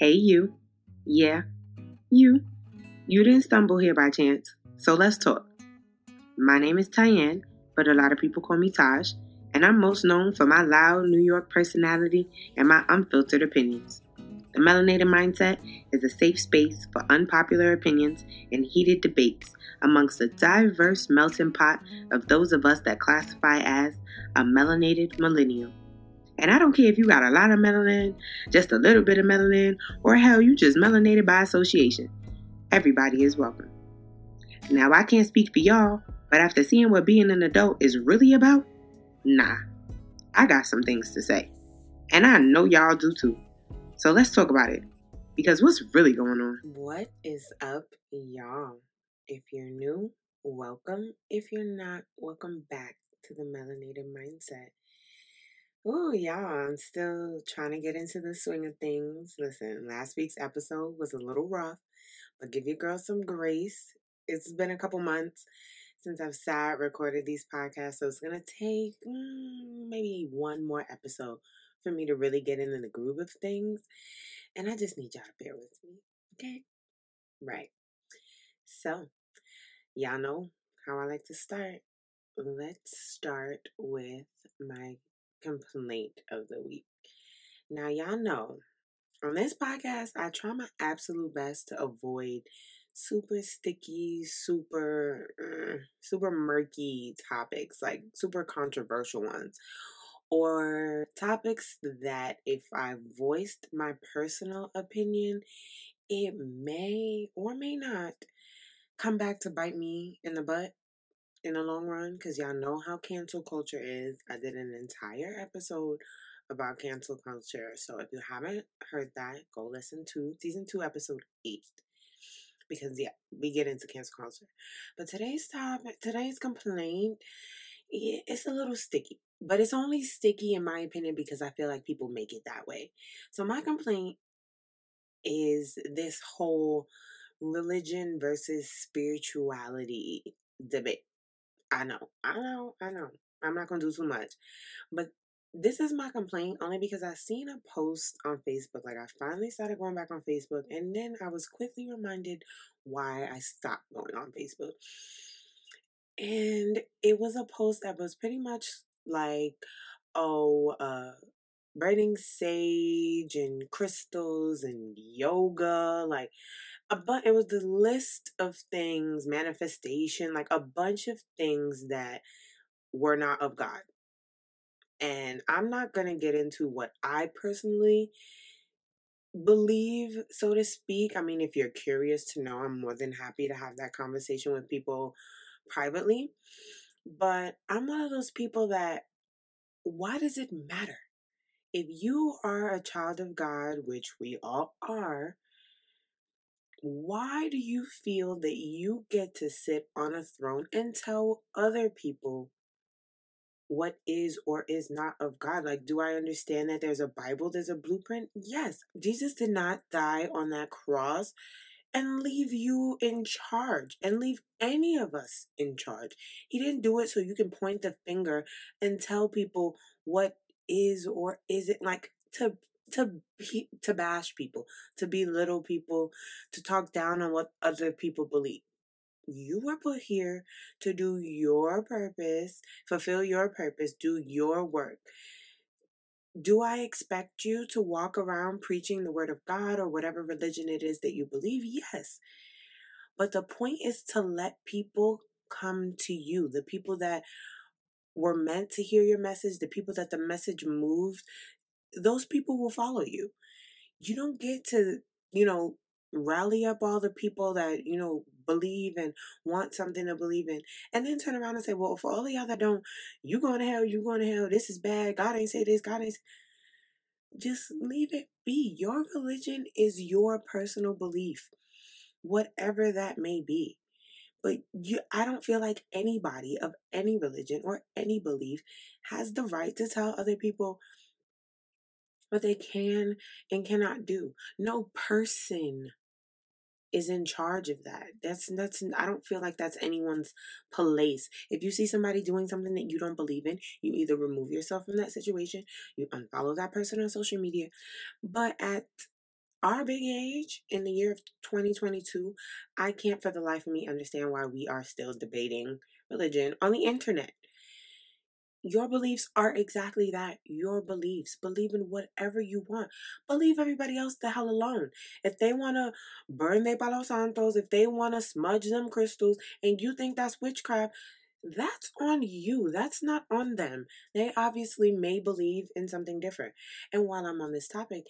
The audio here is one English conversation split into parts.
Hey, you. Yeah, you. You didn't stumble here by chance, so let's talk. My name is Tyanne, but a lot of people call me Taj, and I'm most known for my loud New York personality and my unfiltered opinions. The Melanated Mindset is a safe space for unpopular opinions and heated debates amongst a diverse melting pot of those of us that classify as a melanated millennial. And I don't care if you got a lot of melanin, just a little bit of melanin, or hell, you just melanated by association. Everybody is welcome. Now, I can't speak for y'all, but after seeing what being an adult is really about, nah, I got some things to say. And I know y'all do too. So let's talk about it. Because what's really going on? What is up, y'all? If you're new, welcome. If you're not, welcome back to the Melanated Mindset. Oh, y'all, I'm still trying to get into the swing of things. Listen, last week's episode was a little rough, but give your girl some grace. It's been a couple months since I've sat recorded these podcasts, so it's gonna take mm, maybe one more episode for me to really get into the groove of things. And I just need y'all to bear with me, okay? Right. So, y'all know how I like to start. Let's start with my complaint of the week. Now, y'all know on this podcast, I try my absolute best to avoid super sticky, super, uh, super murky topics, like super controversial ones, or topics that if I voiced my personal opinion, it may or may not come back to bite me in the butt in the long run because y'all know how cancel culture is. I did an entire episode about cancel culture. So if you haven't heard that, go listen to season two, episode eight. Because yeah, we get into cancel culture. But today's topic, today's complaint, it's a little sticky. But it's only sticky in my opinion because I feel like people make it that way. So my complaint is this whole religion versus spirituality debate. I know, I know, I know. I'm not gonna do too much. But this is my complaint only because I seen a post on Facebook. Like I finally started going back on Facebook and then I was quickly reminded why I stopped going on Facebook. And it was a post that was pretty much like, oh, uh, burning sage and crystals and yoga, like a but it was the list of things, manifestation, like a bunch of things that were not of God. And I'm not going to get into what I personally believe, so to speak. I mean, if you're curious to know, I'm more than happy to have that conversation with people privately. But I'm one of those people that, why does it matter? If you are a child of God, which we all are, why do you feel that you get to sit on a throne and tell other people what is or is not of God. Like, do I understand that there's a Bible, there's a blueprint? Yes. Jesus did not die on that cross and leave you in charge and leave any of us in charge. He didn't do it so you can point the finger and tell people what is or isn't like to to be, to bash people, to belittle people, to talk down on what other people believe. You were put here to do your purpose, fulfill your purpose, do your work. Do I expect you to walk around preaching the word of God or whatever religion it is that you believe? Yes. But the point is to let people come to you, the people that were meant to hear your message, the people that the message moved, those people will follow you. You don't get to, you know, rally up all the people that, you know, believe and want something to believe in, and then turn around and say, well, for all of y'all that don't, you going to hell, you going to hell, this is bad, God ain't say this, God ain't. Just leave it be. Your religion is your personal belief, whatever that may be. But you, I don't feel like anybody of any religion or any belief has the right to tell other people what they can and cannot do. No person is in charge of that. That's that's I don't feel like that's anyone's place. If you see somebody doing something that you don't believe in, you either remove yourself from that situation, you unfollow that person on social media. But at our big age in the year of 2022, I can't for the life of me understand why we are still debating religion on the internet. Your beliefs are exactly that. Your beliefs. Believe in whatever you want. Believe everybody else the hell alone. If they want to burn their Palo Santos, if they want to smudge them crystals, and you think that's witchcraft, that's on you. That's not on them. They obviously may believe in something different. And while I'm on this topic,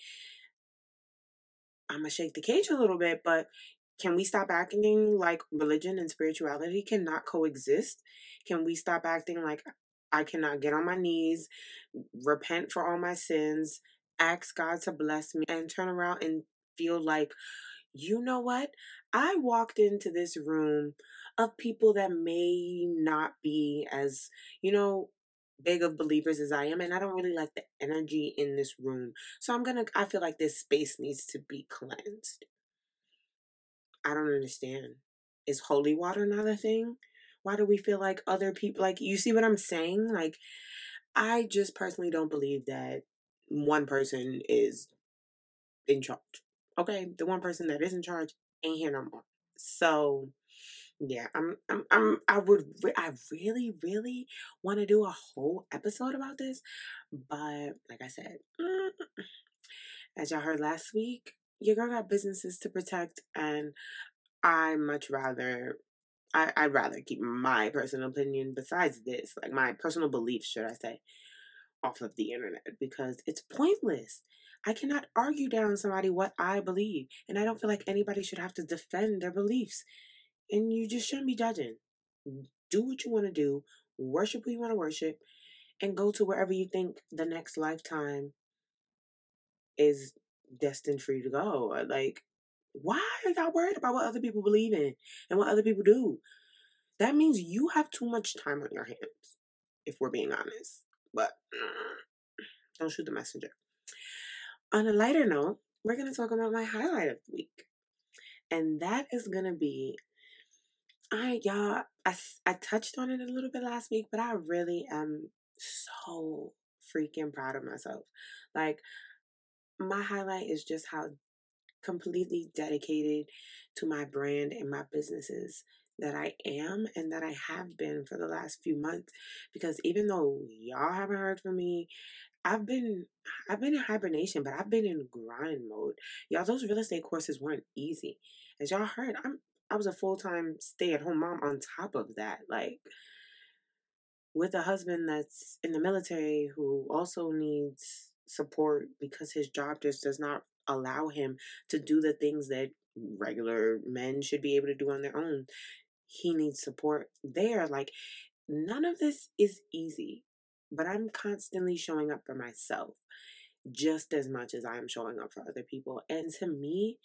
I'm to shake the cage a little bit, but can we stop acting like religion and spirituality cannot coexist? Can we stop acting like I cannot get on my knees, repent for all my sins, ask God to bless me, and turn around and feel like, you know what? I walked into this room of people that may not be as, you know, big of believers as I am, and I don't really like the energy in this room. So I'm gonna, I feel like this space needs to be cleansed. I don't understand. Is holy water not a thing? Why do we feel like other people, like, you see what I'm saying? Like, I just personally don't believe that one person is in charge. Okay, the one person that is in charge ain't here no more. So, yeah, I'm, I'm, I'm, I would, I really, really want to do a whole episode about this, but like I said, mm, as y'all heard last week, your girl got businesses to protect, and I much rather I, I'd rather keep my personal opinion besides this, like my personal beliefs, should I say, off of the internet because it's pointless. I cannot argue down somebody what I believe, and I don't feel like anybody should have to defend their beliefs. And you just shouldn't be judging. Do what you want to do, worship who you want to worship, and go to wherever you think the next lifetime is destined for you to go. Uh, like, why are y'all worried about what other people believe in and what other people do? That means you have too much time on your hands, if we're being honest. But mm, don't shoot the messenger. On a lighter note, we're going to talk about my highlight of the week. And that is going to be I y'all I, I touched on it a little bit last week, but I really am so freaking proud of myself. Like my highlight is just how completely dedicated to my brand and my businesses that I am and that I have been for the last few months because even though y'all haven't heard from me I've been I've been in hibernation but I've been in grind mode. Y'all those real estate courses weren't easy. As y'all heard I'm I was a full-time stay-at-home mom on top of that like with a husband that's in the military who also needs support because his job just does not allow him to do the things that regular men should be able to do on their own. He needs support there. Like, none of this is easy, but I'm constantly showing up for myself just as much as I am showing up for other people. And to me,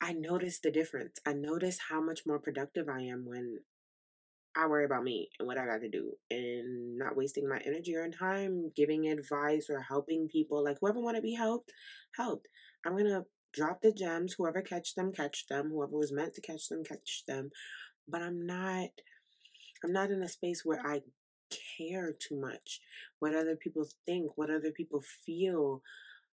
I notice the difference. I notice how much more productive I am when I worry about me and what I got to do and not wasting my energy or time giving advice or helping people. Like whoever want to be helped, helped. I'm going to drop the gems. Whoever catch them, catch them. Whoever was meant to catch them, catch them. But I'm not I'm not in a space where I care too much what other people think, what other people feel.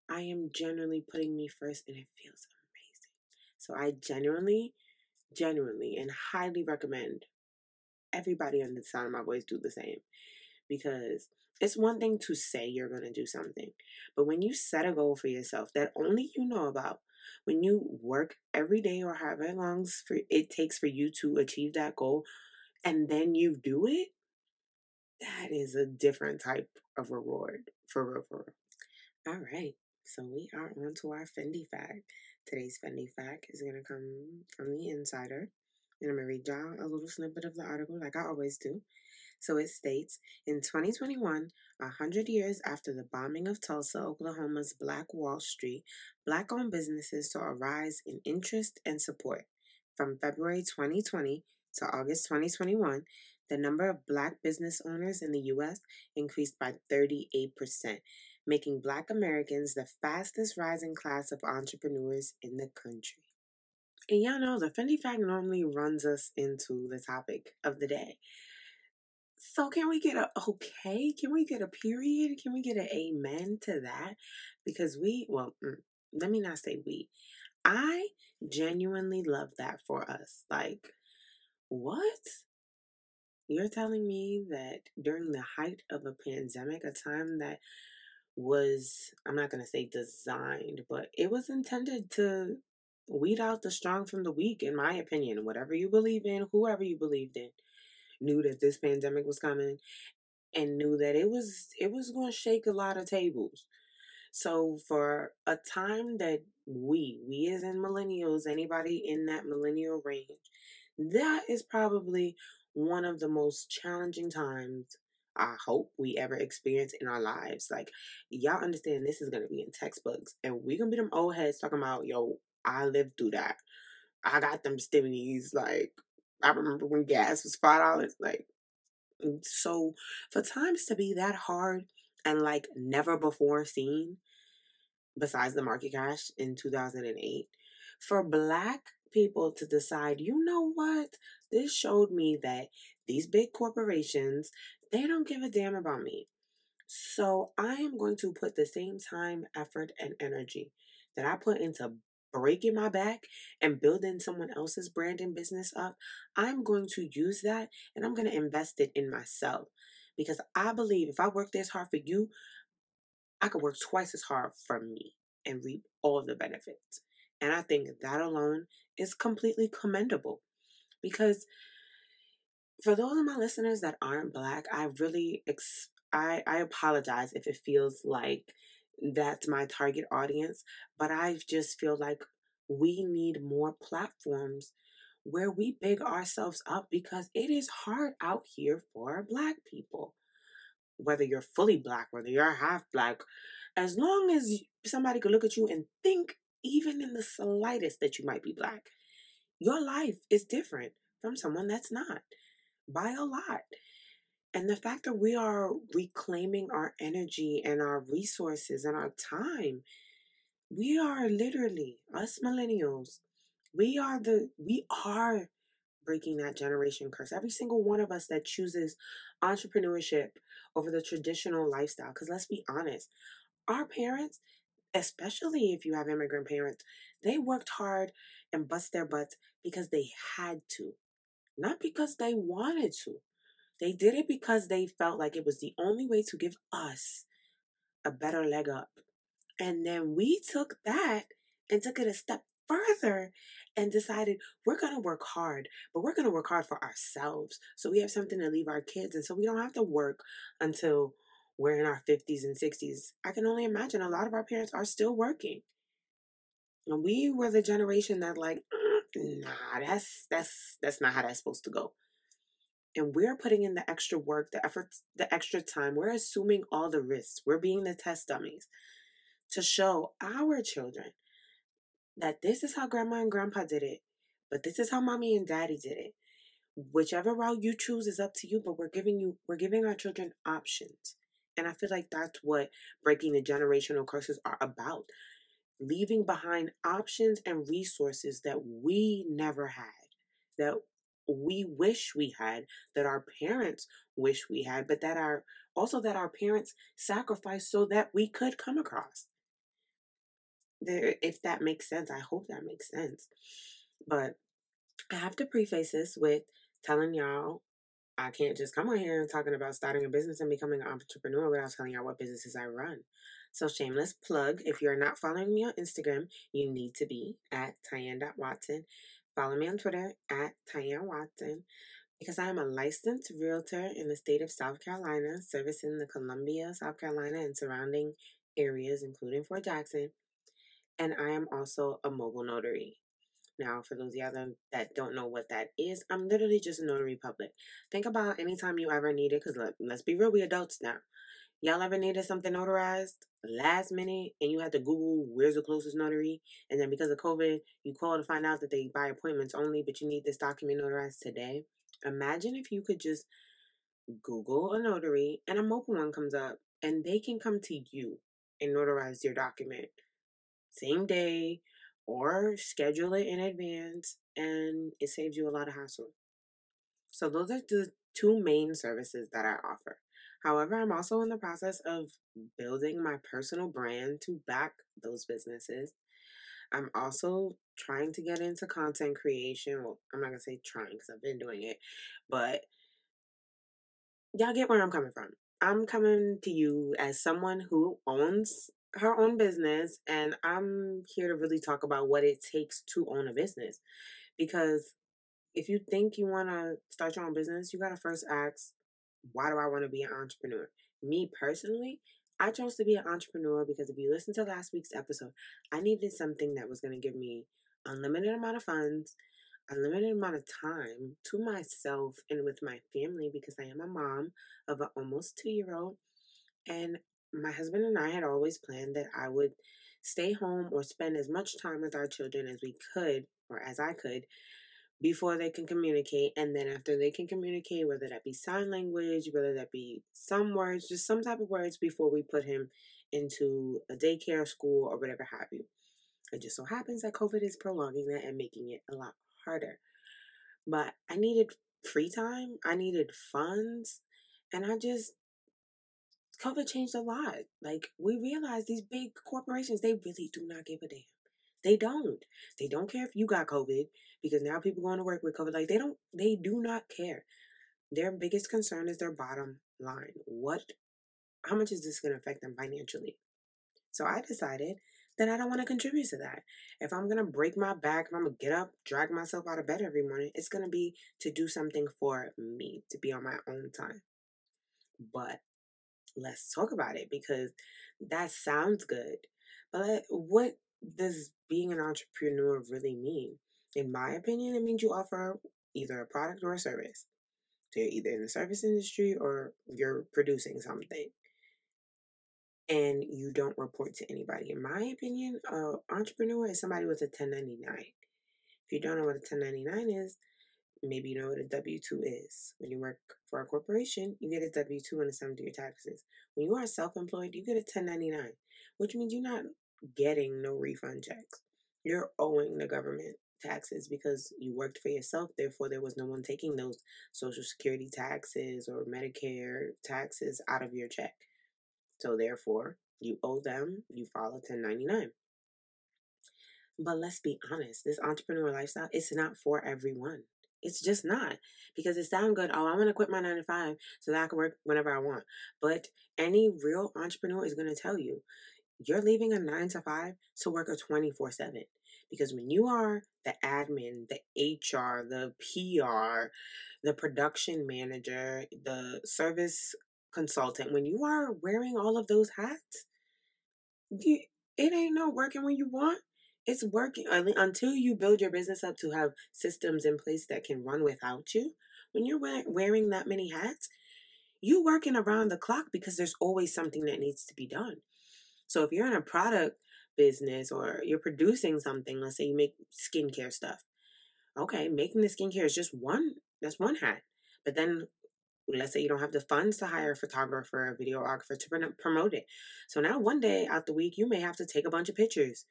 I am generally putting me first and it feels amazing. So I genuinely, genuinely and highly recommend everybody under the sound of my voice do the same. Because it's one thing to say you're going to do something, but when you set a goal for yourself that only you know about, when you work every day or however long for it takes for you to achieve that goal, and then you do it, that is a different type of reward for real. For real. All right, so we are on to our Fendi fact. Today's Fendi fact is going to come from the Insider. And I'm going to read y'all a little snippet of the article like I always do. So it states In 2021, a 100 years after the bombing of Tulsa, Oklahoma's Black Wall Street, black owned businesses saw a rise in interest and support. From February 2020 to August 2021, the number of black business owners in the U.S. increased by 38%, making black Americans the fastest rising class of entrepreneurs in the country. And y'all know the Fendi fact normally runs us into the topic of the day. So can we get a okay? Can we get a period? Can we get an amen to that? Because we, well, mm, let me not say we. I genuinely love that for us. Like, what? You're telling me that during the height of a pandemic, a time that was, I'm not going to say designed, but it was intended to weed out the strong from the weak, in my opinion. Whatever you believe in, whoever you believed in, knew that this pandemic was coming and knew that it was it was going to shake a lot of tables. So for a time that we, we as in millennials, anybody in that millennial range, that is probably one of the most challenging times I hope we ever experience in our lives. Like, y'all understand this is gonna be in textbooks, and we gonna be them old heads talking about, yo, I lived through that. I got them stimmies. Like, I remember when gas was five dollars. Like, mm, so for times to be that hard and like never before seen, besides the market crash in 2008, for black people to decide, you know what? This showed me that these big corporations, they don't give a damn about me. So I am going to put the same time, effort, and energy that I put into breaking my back and building someone else's brand and business up. I'm going to use that and I'm going to invest it in myself because I believe if I work this hard for you, I could work twice as hard for me and reap all the benefits. And I think that alone is completely commendable because for those of my listeners that aren't black, I really ex- I I apologize if it feels like that's my target audience, but I just feel like we need more platforms where we big ourselves up because it is hard out here for black people. Whether you're fully black, whether you're half black, as long as somebody could look at you and think even in the slightest that you might be black, your life is different from someone that's not by a lot. And the fact that we are reclaiming our energy and our resources and our time, we are literally, us millennials, we are the, we are breaking that generation curse. Every single one of us that chooses entrepreneurship over the traditional lifestyle. Because let's be honest, our parents, especially if you have immigrant parents, they worked hard and bust their butts because they had to, not because they wanted to. They did it because they felt like it was the only way to give us a better leg up. And then we took that and took it a step further and decided we're going to work hard, but we're going to work hard for ourselves. So we have something to leave our kids. And so we don't have to work until we're in our 50s and 60s. I can only imagine a lot of our parents are still working. And we were the generation that like, mm, nah, that's that's that's not how that's supposed to go. And we're putting in the extra work, the efforts, the extra time. We're assuming all the risks. We're being the test dummies to show our children that this is how grandma and grandpa did it, but this is how mommy and daddy did it. Whichever route you choose is up to you, but we're giving you we're giving our children options. And I feel like that's what breaking the generational curses are about. Leaving behind options and resources that we never had, that we wish we had, that our parents wish we had, but that our also that our parents sacrificed so that we could come across. There, if that makes sense, I hope that makes sense. But I have to preface this with telling y'all I can't just come on here and talking about starting a business and becoming an entrepreneur without telling y'all what businesses I run. So shameless plug. If you're not following me on Instagram, you need to be at Tyanne.Watson. Follow me on Twitter at Tyanne Watson because I am a licensed realtor in the state of South Carolina, servicing the Columbia, South Carolina, and surrounding areas, including Fort Jackson. And I am also a mobile notary. Now, for those of y'all that don't know what that is, I'm literally just a notary public. Think about anytime you ever need it, because let, let's be real, we adults now. Y'all ever needed something notarized last minute and you had to Google where's the closest notary? And then because of COVID, you call to find out that they buy appointments only, but you need this document notarized today. Imagine if you could just Google a notary and a mobile one comes up and they can come to you and notarize your document same day or schedule it in advance and it saves you a lot of hassle. So those are the two main services that I offer. However, I'm also in the process of building my personal brand to back those businesses. I'm also trying to get into content creation. Well, I'm not gonna say trying because I've been doing it, but y'all get where I'm coming from. I'm coming to you as someone who owns her own business, and I'm here to really talk about what it takes to own a business. Because if you think you want to start your own business, you got to first ask, why do I want to be an entrepreneur? Me personally, I chose to be an entrepreneur because if you listen to last week's episode, I needed something that was going to give me unlimited amount of funds, unlimited amount of time to myself and with my family because I am a mom of an almost two year old. And my husband and I had always planned that I would stay home or spend as much time with our children as we could or as I could before they can communicate. And then after they can communicate, whether that be sign language, whether that be some words, just some type of words before we put him into a daycare school or whatever have you. It just so happens that COVID is prolonging that and making it a lot harder. But I needed free time, I needed funds, and I just COVID changed a lot. Like we realized these big corporations, they really do not give a damn. They don't. They don't care if you got COVID because now people going to work with COVID. Like they don't. They do not care. Their biggest concern is their bottom line. What? How much is this going to affect them financially? So I decided that I don't want to contribute to that. If I'm going to break my back, if I'm going to get up, drag myself out of bed every morning, it's going to be to do something for me, to be on my own time. But let's talk about it because that sounds good. But what does being an entrepreneur really mean? In my opinion, it means you offer either a product or a service. So you're either in the service industry or you're producing something. And you don't report to anybody. In my opinion, an entrepreneur is somebody with a 1099. If you don't know what a 1099 is, maybe you know what a W 2 is. When you work for a corporation, you get a W 2 and a sum to your taxes. When you are self employed, you get a 1099, which means you're not getting no refund checks. You're owing the government taxes because you worked for yourself. Therefore, there was no one taking those Social Security taxes or Medicare taxes out of your check. So, therefore, you owe them, you a 1099. But let's be honest, this entrepreneur lifestyle, it's not for everyone. It's just not because it sounds good. Oh, I'm going to quit my nine to five so that I can work whenever I want. But any real entrepreneur is going to tell you you're leaving a nine to five to work a 24 7. Because when you are the admin, the HR, the PR, the production manager, the service consultant, when you are wearing all of those hats, you, it ain't no working when you want. It's working until you build your business up to have systems in place that can run without you. When you're wearing that many hats, you working around the clock because there's always something that needs to be done. So if you're in a product business or you're producing something, let's say you make skincare stuff. Okay, making the skincare is just one that's one hat. But then let's say you don't have the funds to hire a photographer or a videographer to promote it. So now one day out the week you may have to take a bunch of pictures.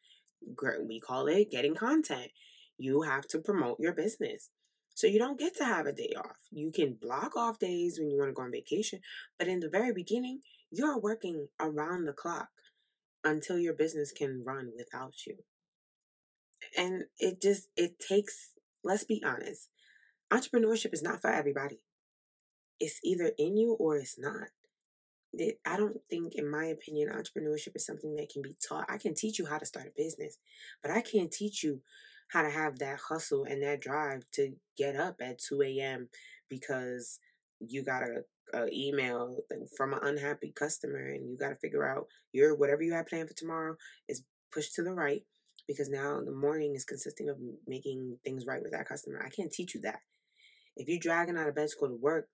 We call it getting content. You have to promote your business. So you don't get to have a day off. You can block off days when you want to go on vacation, but in the very beginning, you're working around the clock until your business can run without you. And it just it takes let's be honest. Entrepreneurship is not for everybody. It's either in you or it's not. It, I don't think, in my opinion, entrepreneurship is something that can be taught. I can teach you how to start a business, but I can't teach you how to have that hustle and that drive to get up at 2 a.m. because you got a email from an unhappy customer and you got to figure out your whatever you have planned for tomorrow is pushed to the right because now the morning is consisting of making things right with that customer. I can't teach you that. If you're dragging out of bed to go to work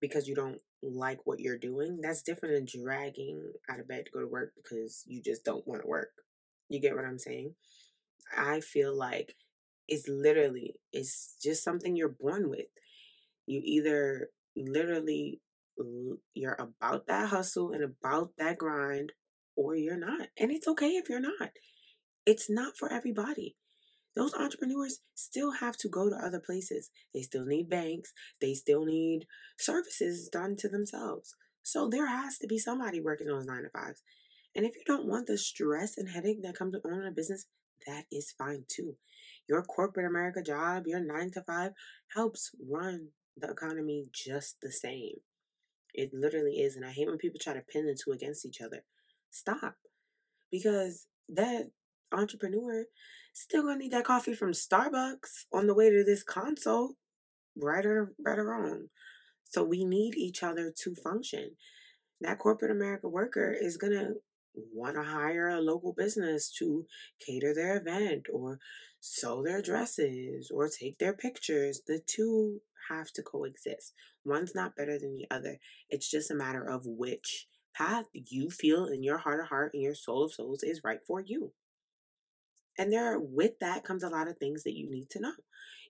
because you don't like what you're doing, that's different than dragging out of bed to go to work because you just don't want to work. You get what I'm saying? I feel like it's literally it's just something you're born with. You either literally you're about that hustle and about that grind or you're not. And it's okay if you're not. It's not for everybody. Those entrepreneurs still have to go to other places. They still need banks. They still need services done to themselves. So there has to be somebody working those nine to fives. And if you don't want the stress and headache that comes with owning a business, that is fine too. Your corporate America job, your nine to five, helps run the economy just the same. It literally is. And I hate when people try to pin the two against each other. Stop. Because that entrepreneur still gonna need that coffee from Starbucks on the way to this console, right or right or wrong. So we need each other to function. That corporate America worker is gonna want to hire a local business to cater their event or sew their dresses or take their pictures. The two have to coexist. One's not better than the other. It's just a matter of which path you feel in your heart of heart and your soul of souls is right for you. And there with that comes a lot of things that you need to know.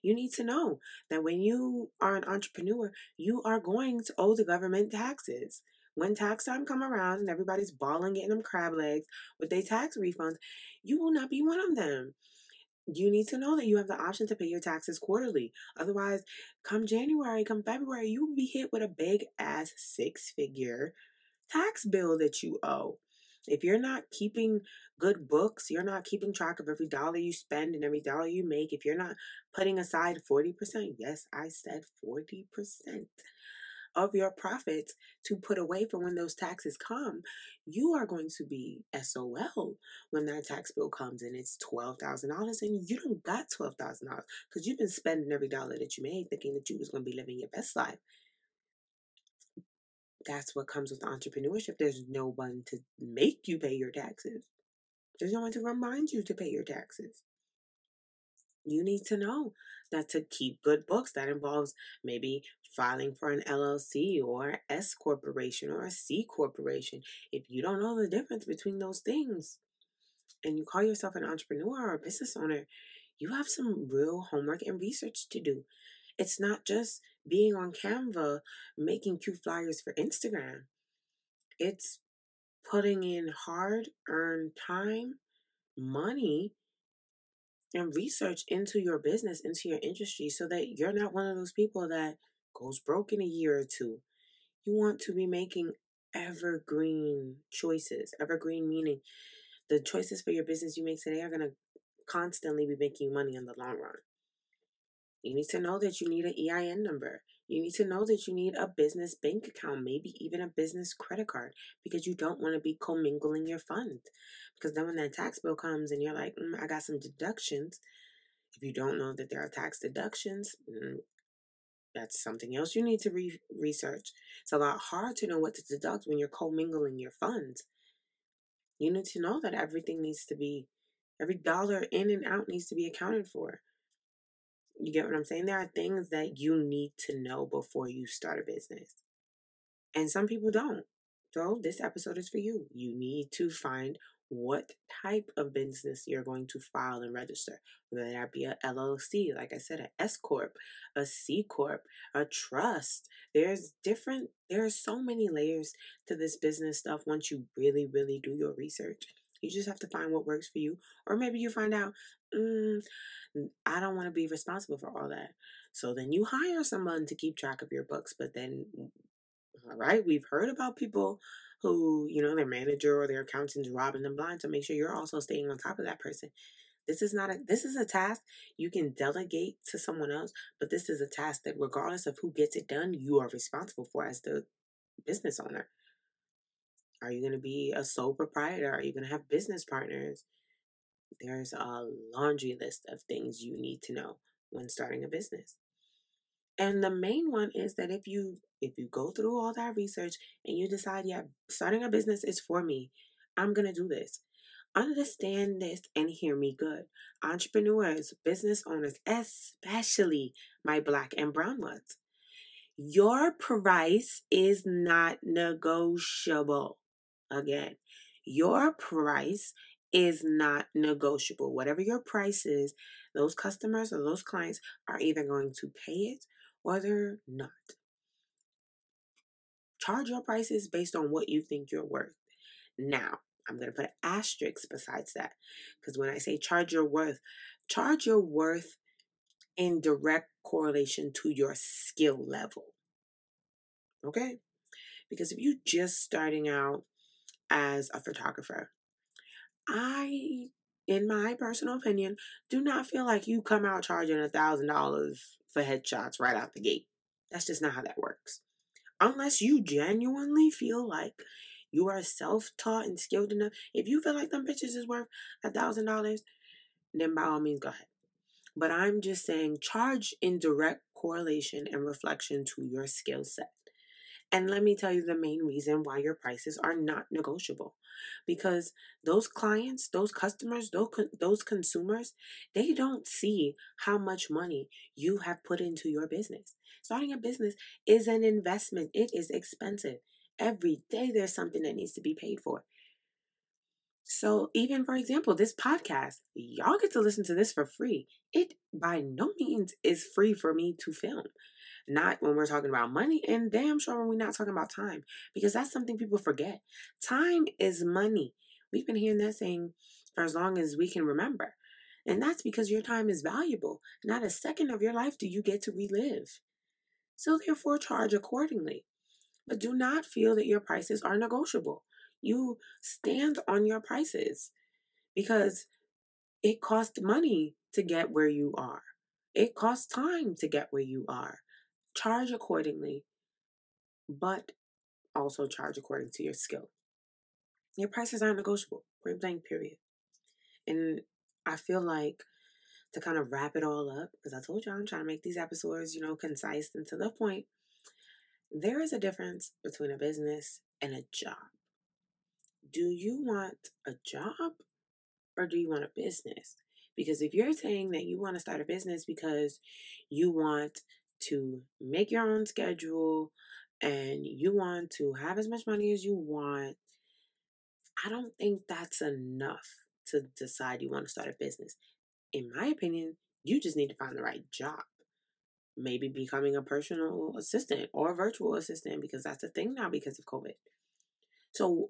You need to know that when you are an entrepreneur, you are going to owe the government taxes. When tax time come around and everybody's bawling getting them crab legs with their tax refunds, you will not be one of them. You need to know that you have the option to pay your taxes quarterly. Otherwise, come January, come February, you will be hit with a big ass six figure tax bill that you owe. If you're not keeping good books, you're not keeping track of every dollar you spend and every dollar you make, if you're not putting aside 40%, yes, I said 40% of your profits to put away for when those taxes come, you are going to be SOL when that tax bill comes and it's $12,000 and you don't got $12,000 because you've been spending every dollar that you made thinking that you was going to be living your best life. That's what comes with entrepreneurship. There's no one to make you pay your taxes. There's no one to remind you to pay your taxes you need to know that to keep good books that involves maybe filing for an LLC or S corporation or a C corporation. If you don't know the difference between those things and you call yourself an entrepreneur or a business owner, you have some real homework and research to do. It's not just being on Canva making cute flyers for Instagram. It's putting in hard earned time, money and research into your business, into your industry, so that you're not one of those people that goes broke in a year or two. You want to be making evergreen choices. Evergreen meaning the choices for your business you make today are going to constantly be making money in the long run. You need to know that you need an EIN number. You need to know that you need a business bank account, maybe even a business credit card, because you don't want to be commingling your funds. Because then when that tax bill comes and you're like, mm, I got some deductions, if you don't know that there are tax deductions, mm, that's something else you need to re- research. It's a lot hard to know what to deduct when you're commingling your funds. You need to know that everything needs to be, every dollar in and out needs to be accounted for. You get what I'm saying? There are things that you need to know before you start a business. And some people don't. So this episode is for you. You need to find what type of business you're going to file and register. Whether that be a LLC, like I said, a S corp, a C corp, a trust. There's different. There are so many layers to this business stuff. Once you really, really do your research, you just have to find what works for you, or maybe you find out, mm, I don't want to be responsible for all that. So then you hire someone to keep track of your books. But then, all right, we've heard about people who, you know, their manager or their accountant's robbing them blind. So make sure you're also staying on top of that person. This is not a this is a task you can delegate to someone else, but this is a task that regardless of who gets it done, you are responsible for as the business owner. Are you going to be a sole proprietor? Are you going to have business partners? There's a laundry list of things you need to know when starting a business. And the main one is that if you if you go through all that research and you decide, yeah, starting a business is for me, I'm going to do this. Understand this and hear me good. Entrepreneurs, business owners, especially my black and brown ones. Your price is not negotiable. Again, your price is not negotiable. Whatever your price is, those customers or those clients are either going to pay it or they're not. Charge your prices based on what you think you're worth. Now, I'm going to put an asterisk besides that because when I say charge your worth, charge your worth in direct correlation to your skill level. Okay? Because if you're just starting out as a photographer, I in my personal opinion, do not feel like you come out charging a thousand dollars for headshots right out the gate. That's just not how that works. Unless you genuinely feel like you are self-taught and skilled enough. If you feel like them bitches is worth a thousand dollars, then by all means go ahead. But I'm just saying charge in direct correlation and reflection to your skill set. And let me tell you the main reason why your prices are not negotiable. Because those clients, those customers, those, those consumers, they don't see how much money you have put into your business. Starting a business is an investment, it is expensive. Every day there's something that needs to be paid for. So, even for example, this podcast, y'all get to listen to this for free. It by no means is free for me to film. Not when we're talking about money, and damn sure when we're not talking about time, because that's something people forget. Time is money. We've been hearing that saying for as long as we can remember. And that's because your time is valuable. Not a second of your life do you get to relive. So, therefore, charge accordingly. But do not feel that your prices are negotiable. You stand on your prices because it costs money to get where you are. It costs time to get where you are charge accordingly, but also charge according to your skill. Your prices aren't negotiable, point blank, period. And I feel like to kind of wrap it all up, because I told you I'm trying to make these episodes, you know, concise and to the point. There is a difference between a business and a job. Do you want a job or do you want a business? Because if you're saying that you want to start a business because you want to make your own schedule and you want to have as much money as you want, I don't think that's enough to decide you want to start a business. In my opinion, you just need to find the right job. Maybe becoming a personal assistant or a virtual assistant because that's a thing now because of COVID. So,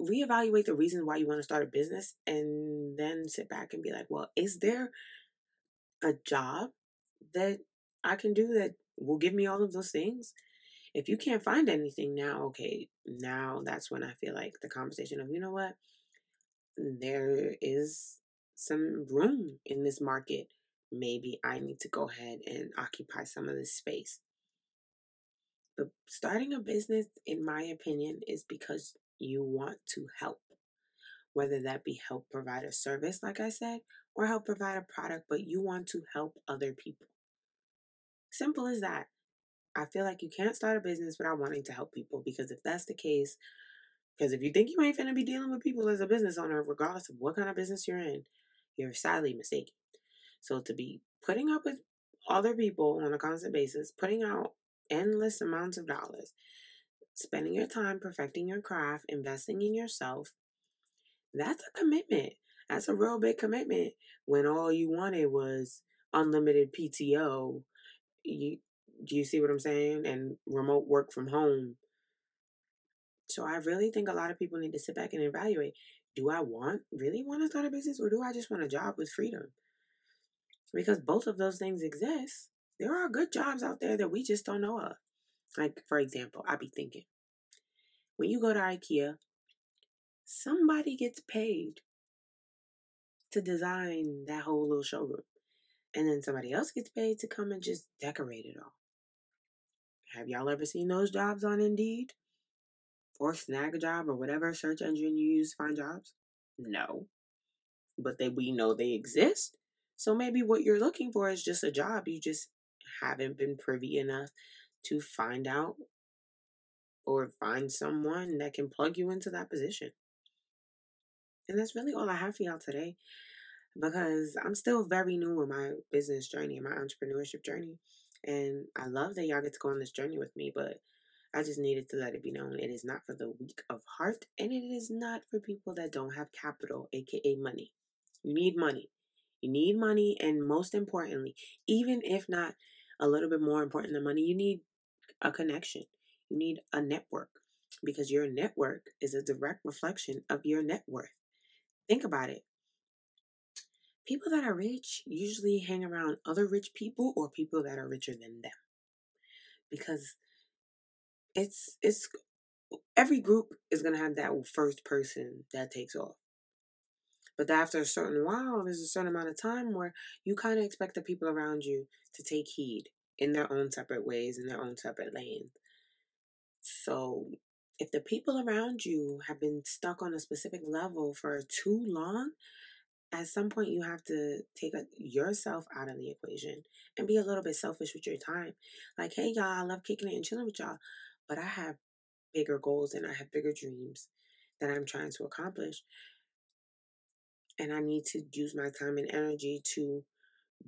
reevaluate the reasons why you want to start a business and then sit back and be like, well, is there a job that I can do that will give me all of those things. If you can't find anything now, okay, now that's when I feel like the conversation of, you know what, there is some room in this market. Maybe I need to go ahead and occupy some of this space. But starting a business, in my opinion, is because you want to help. Whether that be help provide a service, like I said, or help provide a product, but you want to help other people. Simple as that. I feel like you can't start a business without wanting to help people because if that's the case, because if you think you ain't finna be dealing with people as a business owner, regardless of what kind of business you're in, you're sadly mistaken. So to be putting up with other people on a constant basis, putting out endless amounts of dollars, spending your time perfecting your craft, investing in yourself, that's a commitment. That's a real big commitment when all you wanted was unlimited PTO you do you see what I'm saying? And remote work from home. So I really think a lot of people need to sit back and evaluate. Do I want really want to start a business or do I just want a job with freedom? Because both of those things exist. There are good jobs out there that we just don't know of. Like, for example, I'd be thinking when you go to IKEA, somebody gets paid to design that whole little showroom and then somebody else gets paid to come and just decorate it all. Have y'all ever seen those jobs on Indeed? Or Snagajob or whatever search engine you use to find jobs? No. But they we know they exist. So maybe what you're looking for is just a job. You just haven't been privy enough to find out or find someone that can plug you into that position. And that's really all I have for y'all today because I'm still very new in my business journey and my entrepreneurship journey. And I love that y'all get to go on this journey with me, but I just needed to let it be known it is not for the weak of heart and it is not for people that don't have capital, aka money. You need money. You need money, and most importantly, even if not a little bit more important than money, you need a connection. You need a network because your network is a direct reflection of your net worth. Think about it people that are rich usually hang around other rich people or people that are richer than them because it's it's every group is going to have that first person that takes off But after a certain while, there's a certain amount of time where you kind of expect the people around you to take heed in their own separate ways, in their own separate lanes. So if the people around you have been stuck on a specific level for too long, at some point you have to take a, yourself out of the equation and be a little bit selfish with your time. Like, hey, y'all, I love kicking it and chilling with y'all, but I have bigger goals and I have bigger dreams that I'm trying to accomplish. And I need to use my time and energy to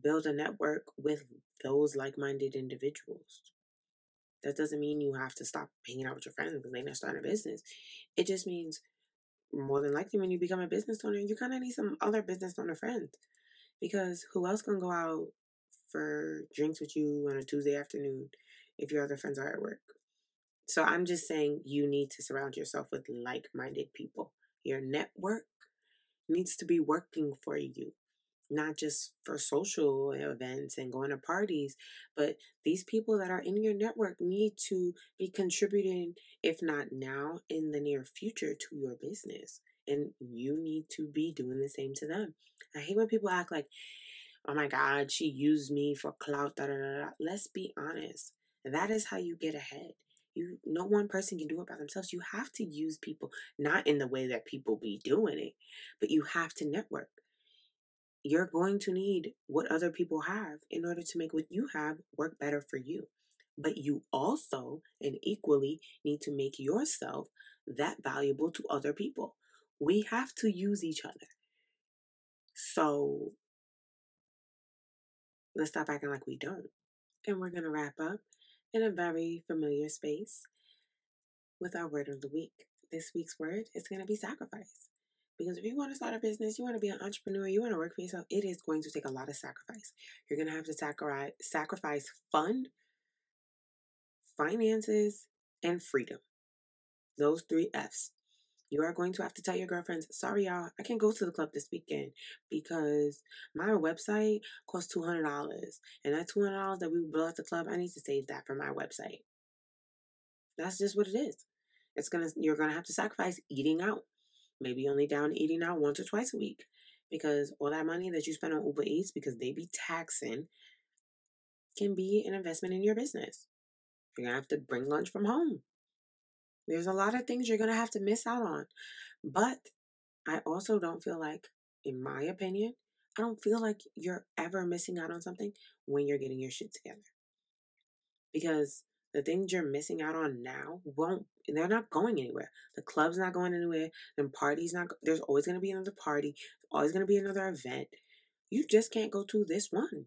build a network with those like minded individuals. That doesn't mean you have to stop hanging out with your friends because they're not starting a business. It just means more than likely when you become a business owner, you kind of need some other business owner friends because who else can go out for drinks with you on a Tuesday afternoon if your other friends are at work? So I'm just saying you need to surround yourself with like minded people. Your network needs to be working for you not just for social events and going to parties, but these people that are in your network need to be contributing, if not now, in the near future to your business. And you need to be doing the same to them. I hate when people act like, oh my God, she used me for clout. Da, da, da, da. Let's be honest. That is how you get ahead. You no one person can do it by themselves. You have to use people, not in the way that people be doing it, but you have to network you're going to need what other people have in order to make what you have work better for you. But you also and equally need to make yourself that valuable to other people. We have to use each other. So let's stop acting like we don't. And we're going to wrap up in a very familiar space with our word of the week. This week's word is going to be sacrifice. Because if you want to start a business, you want to be an entrepreneur, you want to work for yourself, it is going to take a lot of sacrifice. You're going to have to sacrifice, fun, finances, and freedom. Those three F's. You are going to have to tell your girlfriends, sorry, y'all, I can't go to the club this weekend because my website costs $200. And that $200 that we blow at the club, I need to save that for my website. That's just what it is. It's gonna you're gonna have to sacrifice eating out maybe only down eating out once or twice a week because all that money that you spend on Uber Eats because they be taxing can be an investment in your business. You're gonna have to bring lunch from home. There's a lot of things you're gonna have to miss out on. But I also don't feel like, in my opinion, I don't feel like you're ever missing out on something when you're getting your shit together. Because the things you're missing out on now won't they're not going anywhere. The club's not going anywhere the party's not there's always going to be another party always going to be another event. You just can't go to this one.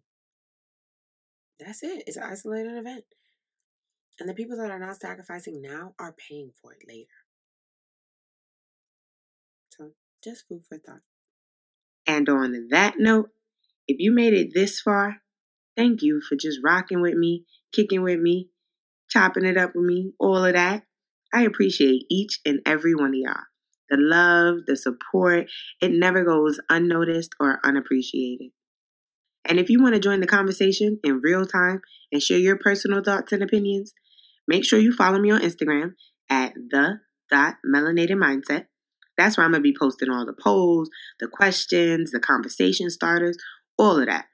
That's it it's an isolated event. And the people that are not sacrificing now are paying for it later. So just food for thought. And on that note if you made it this far thank you for just rocking with me kicking with me chopping it up with me, all of that. I appreciate each and every one of y'all. The love, the support, it never goes unnoticed or unappreciated. And if you want to join the conversation in real time and share your personal thoughts and opinions, make sure you follow me on Instagram at the dot melanated mindset. That's where I'm gonna be posting all the polls, the questions, the conversation starters, all of that.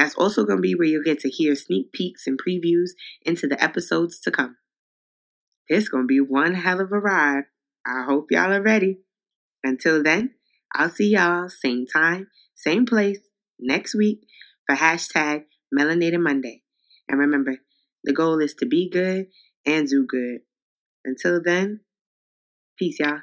That's also going to be where you'll get to hear sneak peeks and previews into the episodes to come. It's going to be one hell of a ride. I hope y'all are ready. Until then, I'll see y'all same time, same place next week for hashtag Melanated Monday. And remember, the goal is to be good and do good. Until then, peace, y'all.